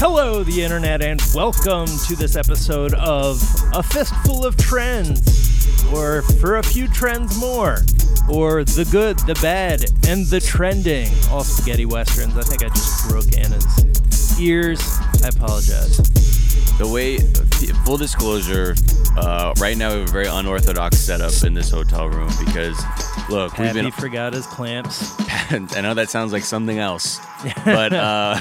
Hello, the internet, and welcome to this episode of A Fistful of Trends, or For a Few Trends More, or The Good, the Bad, and the Trending. All spaghetti westerns. I think I just broke Anna's ears. I apologize. The way, full disclosure, uh, right now we have a very unorthodox setup in this hotel room because, look, we've been. forgot his clamps. I know that sounds like something else, but uh,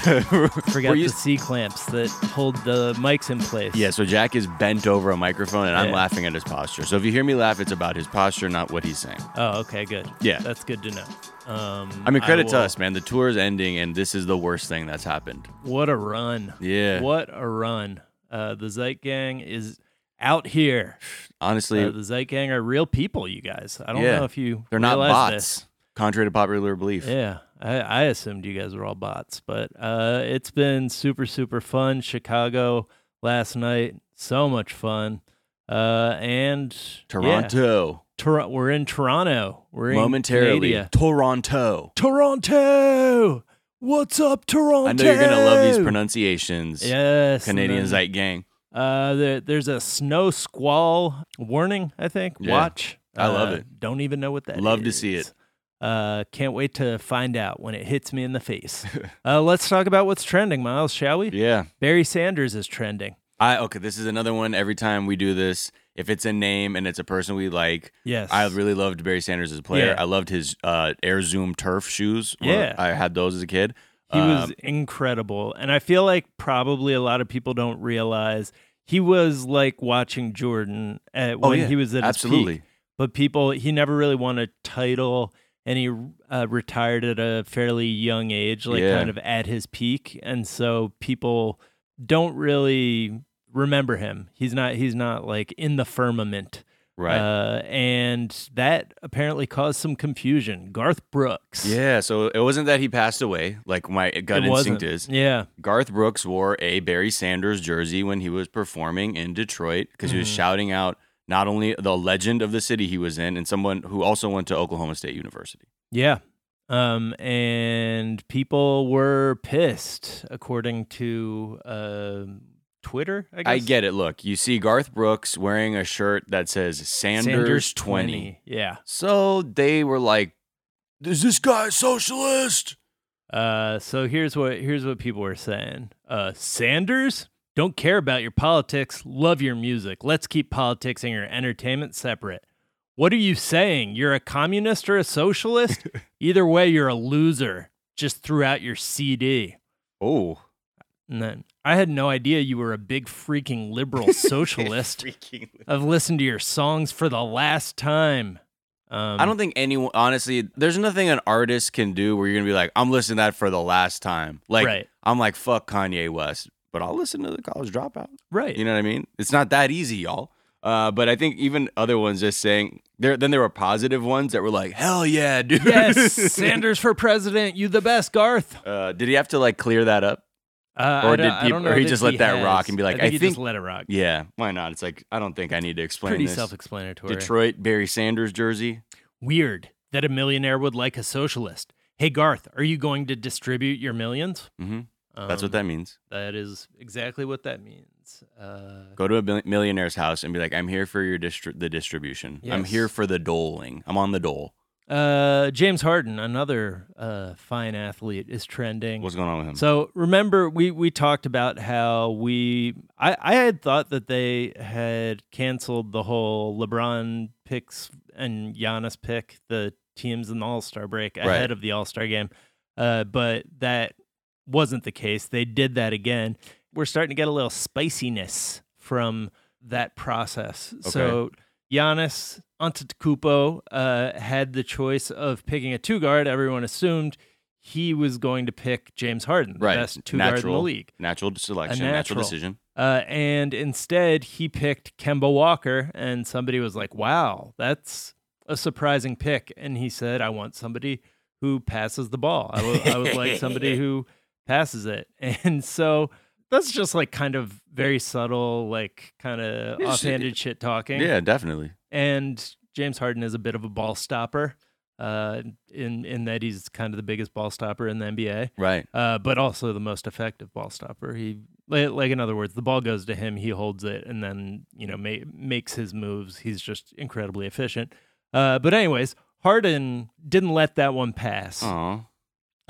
Forgot the C clamps that hold the mics in place. Yeah, so Jack is bent over a microphone, and I'm laughing at his posture. So if you hear me laugh, it's about his posture, not what he's saying. Oh, okay, good. Yeah. That's good to know. Um, I mean, credit to will- us, man. The tour is ending, and this is the worst thing that's happened. What a run. Yeah, What a run. Uh, the Zeit Gang is out here. honestly, Uh, the Zeit Gang are real people, you guys. I don't Yeah. know if you they're not bots, this. contrary to popular belief. Yeah, I, I assumed you guys were all bots, but uh, it's been super, super fun. Chicago last night, so much fun. Uh, and yeah, Toronto, Tor- we're in Toronto. We're momentarily, in. Toronto. Toronto. What's up, Toronto? I know you're gonna love these pronunciations. Yes, Canadian man. Zeit Gang. Uh, there, there's a snow squall warning. I think. Yeah. Watch. I love Uh, it. Don't even know what that is. Love to see it. Uh, can't wait to find out when it hits me in the face. uh, let's talk about what's trending, Miles, shall we? Yeah. Barry Sanders is trending. I okay. This is another one. Every time we do this, if it's a name and it's a person we like, Yes. I really loved Barry Sanders as a player. Yeah. I loved his uh, Air Zoom turf shoes. Yeah. I had those as a kid. He was Um, incredible. And I feel like probably a lot of people don't realize he was like watching Jordan at, Oh, when yeah, he was at his absolutely. peak. But people, he never really won a title and he uh, retired at a fairly young age, like Yeah. kind of at his peak. And so people don't really remember him. He's not, he's not like in the firmament. right. Uh, and that apparently caused some confusion. Garth Brooks. yeah. So it wasn't that he passed away, like my gut It wasn't. instinct is. Yeah. Garth Brooks wore a Barry Sanders jersey when he was performing in Detroit because he was Mhm. shouting out not only the legend of the city he was in and someone who also went to Oklahoma State University. Yeah. Um, and people were pissed, according to uh, Twitter. I guess I get it. Look, you see Garth Brooks wearing a shirt that says Sanders, 20. Yeah. So they were like, "Is this guy a socialist?" Uh, so here's what here's what people were saying. Uh, Sanders don't care about your politics. Love your music. Let's keep politics and your entertainment separate. What are you saying? You're a communist or a socialist? Either way, you're a loser. Just threw out your CD. Oh, And then I had no idea you were a big freaking liberal socialist. Freaking- I've listened to your songs for the last time. Um, I don't think anyone, honestly, there's nothing an artist can do where you're gonna be like, "I'm listening to that for the last time." Like, Right. I'm like, "Fuck Kanye West," but I'll listen to the College Dropout. right. You know what I mean? It's not that easy, y'all. Uh, but I think even other ones just saying there. Then there were positive ones that were like, "Hell yeah, dude!" yes, Sanders for president. You the best, Garth. Uh, did he have to like clear that up? Uh, Or did don't- I peop- don't or he just let that has. rock and be like, I think I he think- just let it rock. Yeah, why not? It's like I don't think I need to explain Pretty this. self-explanatory. Detroit Barry Sanders jersey. Weird that a millionaire would like a socialist. Hey Garth, are you going to distribute your millions? hmm Um, That's what that means. That is exactly what that means. Uh, Go to a millionaire's house and be like, "I'm here for your distri- the distribution. I'm here for the doling. I'm on the dole. uh, James Harden, another uh, fine athlete, is trending. What's going on with him?" So remember, we we talked about how we I I had thought that they had canceled the whole LeBron picks and Giannis pick the teams in the All Star break ahead Right. of the All Star game, uh, but that wasn't the case. They did that again. We're starting to get a little spiciness from that process. So Giannis Antetokounmpo uh, had the choice of picking a two guard. Everyone assumed he was going to pick James Harden, the Right. best two guard in the Natural. league. natural selection, natural natural. decision. Uh, and instead, he picked Kemba Walker, and somebody was like, "Wow, that's a surprising pick." And he said, "I want somebody who passes the ball. I would like somebody who passes it." And so that's just like kind of very subtle, like kind of Yeah, offhanded shit talking. Yeah, definitely. And James Harden is a bit of a ball stopper. uh, in in that he's kind of the biggest ball stopper in the NBA, Right. uh, but also the most effective ball stopper. He like, in other words, the ball goes to him, he holds it, and then you know ma- makes his moves. He's just incredibly efficient. Uh, but anyways, Harden didn't let that one pass. Aw.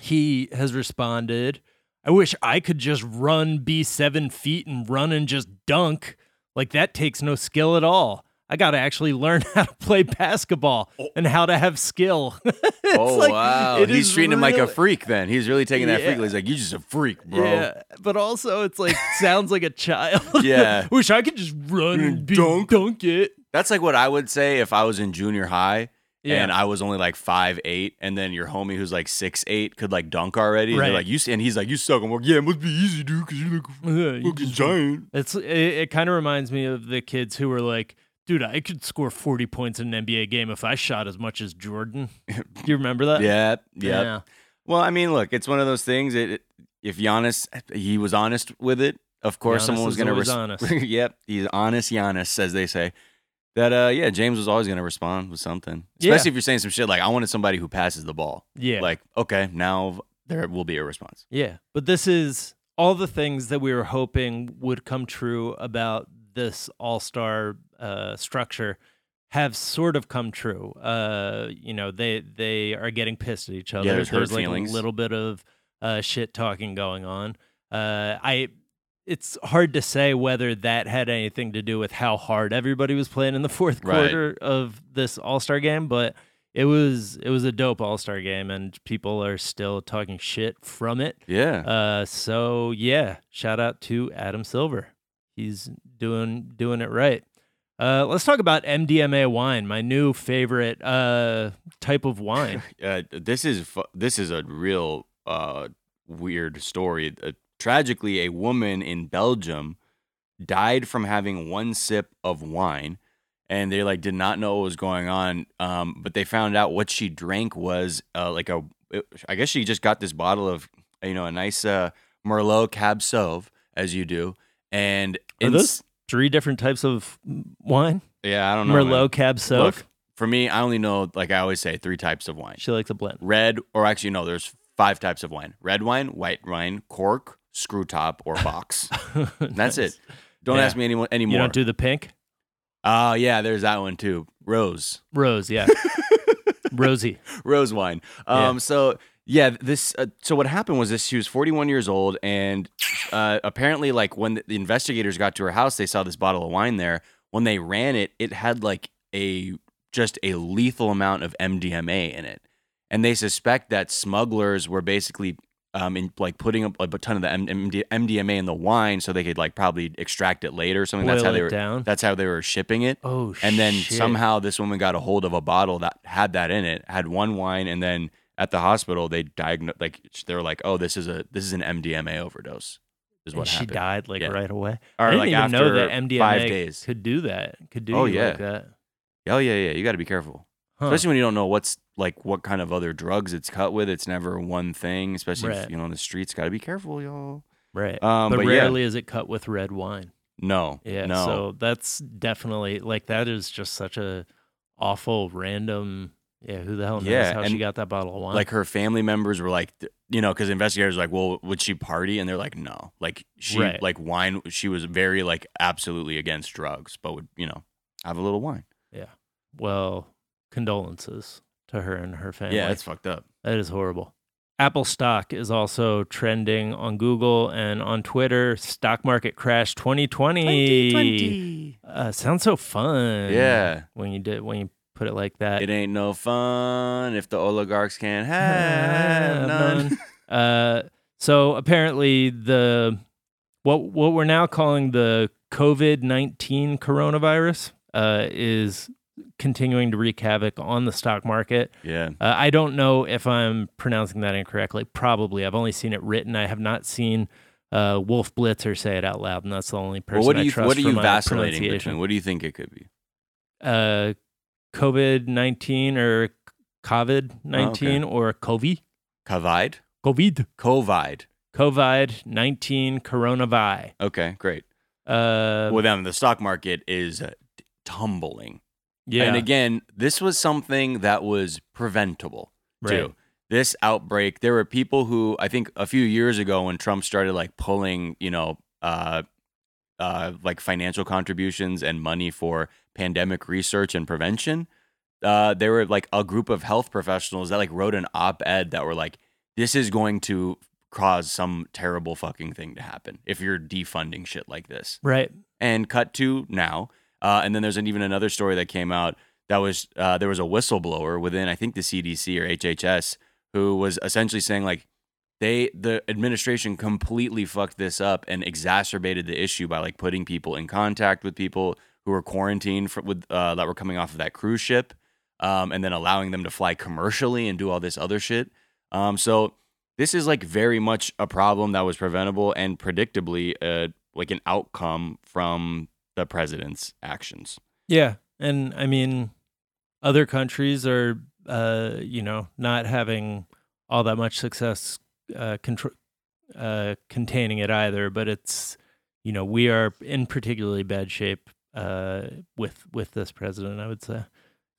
He has responded. I wish I could just run, be seven feet, and run and just dunk. Like that takes no skill at all. I got to actually learn how to play basketball oh. and how to have skill. Oh like- wow. it He's is treating him like a freak then. He's really taking that Yeah. freak. He's like, You're just a freak, bro. Yeah, but also it's like sounds like a child. Yeah. wish I could just run and be, Dunk. dunk. it. That's like what I would say if I was in junior high Yeah, and I was only like five eight, and then your homie who's like six eight could like dunk already. Right. they're like, you and he's like, you suck. I'm like, yeah, it must be easy, dude, because you're like Yeah, you fucking just- giant. It's it, it kind of reminds me of the kids who were like, dude, I could score forty points in an NBA game if I shot as much as Jordan. Do you remember that? Yeah, yeah. Yeah. Well, I mean, look, it's one of those things. It, it- if Giannis, he was honest with it. Of course, Giannis someone was going to. Res- honest. yep, he's honest, Giannis, as they say. That uh, yeah, James was always going to respond with something, Yeah. especially if you're saying some shit like, "I wanted somebody who passes the ball." Yeah. Like, okay, now there will be a response. Yeah, but this is all the things that we were hoping would come true about this All Star uh, structure have sort of come true. Uh, you know, they they are getting pissed at each other. there's hurt like feelings. a little bit of uh, shit talking going on. Uh, I. It's hard to say whether that had anything to do with how hard everybody was playing in the fourth Right. quarter of this All Star game, but it was it was a dope All Star game, and people are still talking shit from it. Yeah, Uh, so yeah, shout out to Adam Silver. He's doing doing it right. Uh, let's talk about MDMA wine, my new favorite uh, type of wine. uh, this is fu- this is a real uh, weird story. Tragically, a woman in Belgium died from having one sip of wine, and they like did not know what was going on. Um, but they found out what she drank was uh, like a. I guess she just got this bottle of you know a nice uh, Merlot Cab Sauv as you do, and Are those three different types of wine? yeah I don't know man. Merlot, Cab Sauv. Look, for me, I only know like I always say three types of wine she likes a blend. red, or actually no, there's five types of wine: red wine, white wine, cork, screw top, or box. That's it. Don't Yeah. ask me any You anymore. don't do the pink Oh yeah, there's that one too. Rose, rose, yeah, rosy. rose wine. Yeah. Um, so yeah, this. Uh, so what happened was this: she was 41 years old, and uh, apparently, like when the investigators got to her house, they saw this bottle of wine there. When they ran it, it had like a just a lethal amount of MDMA in it, and they suspect that smugglers were basically um, in like putting up a ton of the MD- MDMA in the wine so they could like probably extract it later or something. that's Boil how they were. down. That's how they were shipping it. Oh, And then shit. somehow this woman got a hold of a bottle that had that in it, had one wine, and then at the hospital they diagnosed like they were like, oh, this is a this is an MDMA overdose. Is And what she happened. died like Yeah. right away. Or I didn't like even after know that MDMA five days. could do that. Could do Oh, yeah. like that. Oh yeah, yeah. You got to be careful, Huh. especially when you don't know what's like what kind of other drugs it's cut with. It's never one thing, especially if, you know on the streets. Got to be careful, y'all. right. Um, but, but yeah. rarely is it cut with red wine. No, Yeah. no. So that's definitely like that is just such a awful random. Yeah. Who the hell knows Yeah, how she got that bottle of wine? like her family members were like, you know, because investigators were like, well, would she party? And they're like, no, like she Right. like wine. She was very like absolutely against drugs, but would you know have a little wine. Yeah. Well, condolences to her and her family. Yeah, it's fucked up. That is horrible. Apple stock is also trending on Google and on Twitter. Stock market crash 2020. Uh, sounds so fun. Yeah. When you did when you put it like that. It ain't no fun if the oligarchs can't have none. Uh, so apparently the what what we're now calling the COVID nineteen coronavirus uh, is continuing to wreak havoc on the stock market. Yeah. Uh, I don't know if I'm pronouncing that incorrectly. Probably. I've only seen it written. I have not seen uh, Wolf Blitzer say it out loud, and that's the only person Well, what do I you trust what are you vacillating between? What do you think it could be? Uh, COVID nineteen or COVID nineteen or COVID Covid? COVID Covid. COVID nineteen coronavirus. Okay, great. Uh, well, then the stock market is uh, tumbling. Yeah. And again, this was something that was preventable too. This outbreak, there were people who I think a few years ago when Trump started like pulling, you know, uh, uh, like financial contributions and money for pandemic research and prevention. Uh, there were like a group of health professionals that like wrote an op-ed that were like, "This is going to cause some terrible fucking thing to happen if you're defunding shit like this." Right. and cut to now. Uh, and then there's an, even another story that came out that was uh, there was a whistleblower within I think the CDC or HHS who was essentially saying like they the administration completely fucked this up and exacerbated the issue by like putting people in contact with people who were quarantined for, with uh, that were coming off of that cruise ship, um, and then allowing them to fly commercially and do all this other shit. Um, so this is like very much a problem that was preventable and predictably uh, like an outcome from the president's actions. Yeah. And I mean, other countries are, uh, you know, not having all that much success uh, uh, containing it either. But it's, you know, we are in particularly bad shape uh, with with this president. I would say.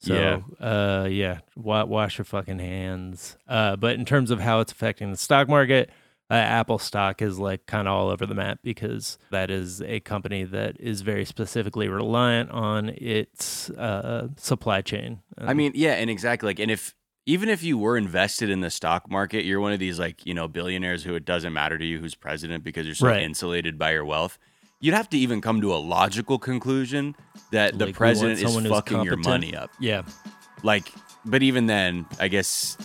So, Yeah. uh, yeah, wa- wash your fucking hands. Uh, but in terms of how it's affecting the stock market, uh, Apple stock is like kind of all over the map because that is a company that is very specifically reliant on its uh, supply chain. I mean, yeah, and exactly like, and if even if you were invested in the stock market, you're one of these like you know billionaires who it doesn't matter to you who's president because you're so Right. insulated by your wealth. You'd have to even come to a logical conclusion that Like, the president is fucking your money up. yeah, Like, but even then, I guess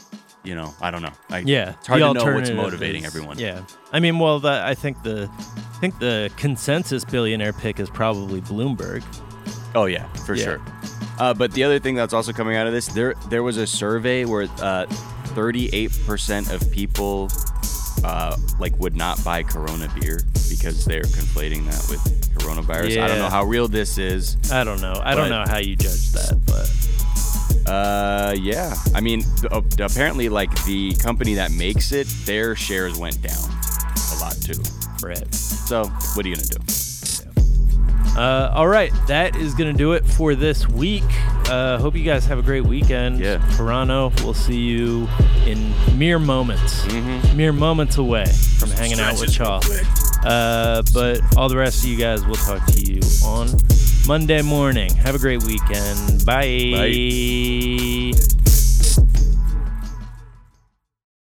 you know, I don't know. Like, yeah. it's hard the to know what's motivating is- everyone. Yeah, I mean, well, that I think the I think the consensus billionaire pick is probably Bloomberg. Oh yeah, for Yeah. sure. Uh, but the other thing that's also coming out of this, there there was a survey where uh, 38% of people uh, like would not buy Corona beer because they're conflating that with coronavirus. I don't know how real this is. I don't know. I don't know how you judge that, Uh, yeah. I mean, uh, apparently, like the company that makes it, their shares went down a lot too. Brett. So, what are you gonna do? Uh, all right, that is gonna do it for this week. Uh, hope you guys have a great weekend. Yeah. Toronto. We'll see you in mere moments. Mhm. Mere moments away from hanging out with Chaw. Uh, but all the rest of you guys, we'll talk to you on Monday morning. Have a great weekend. Bye. Bye.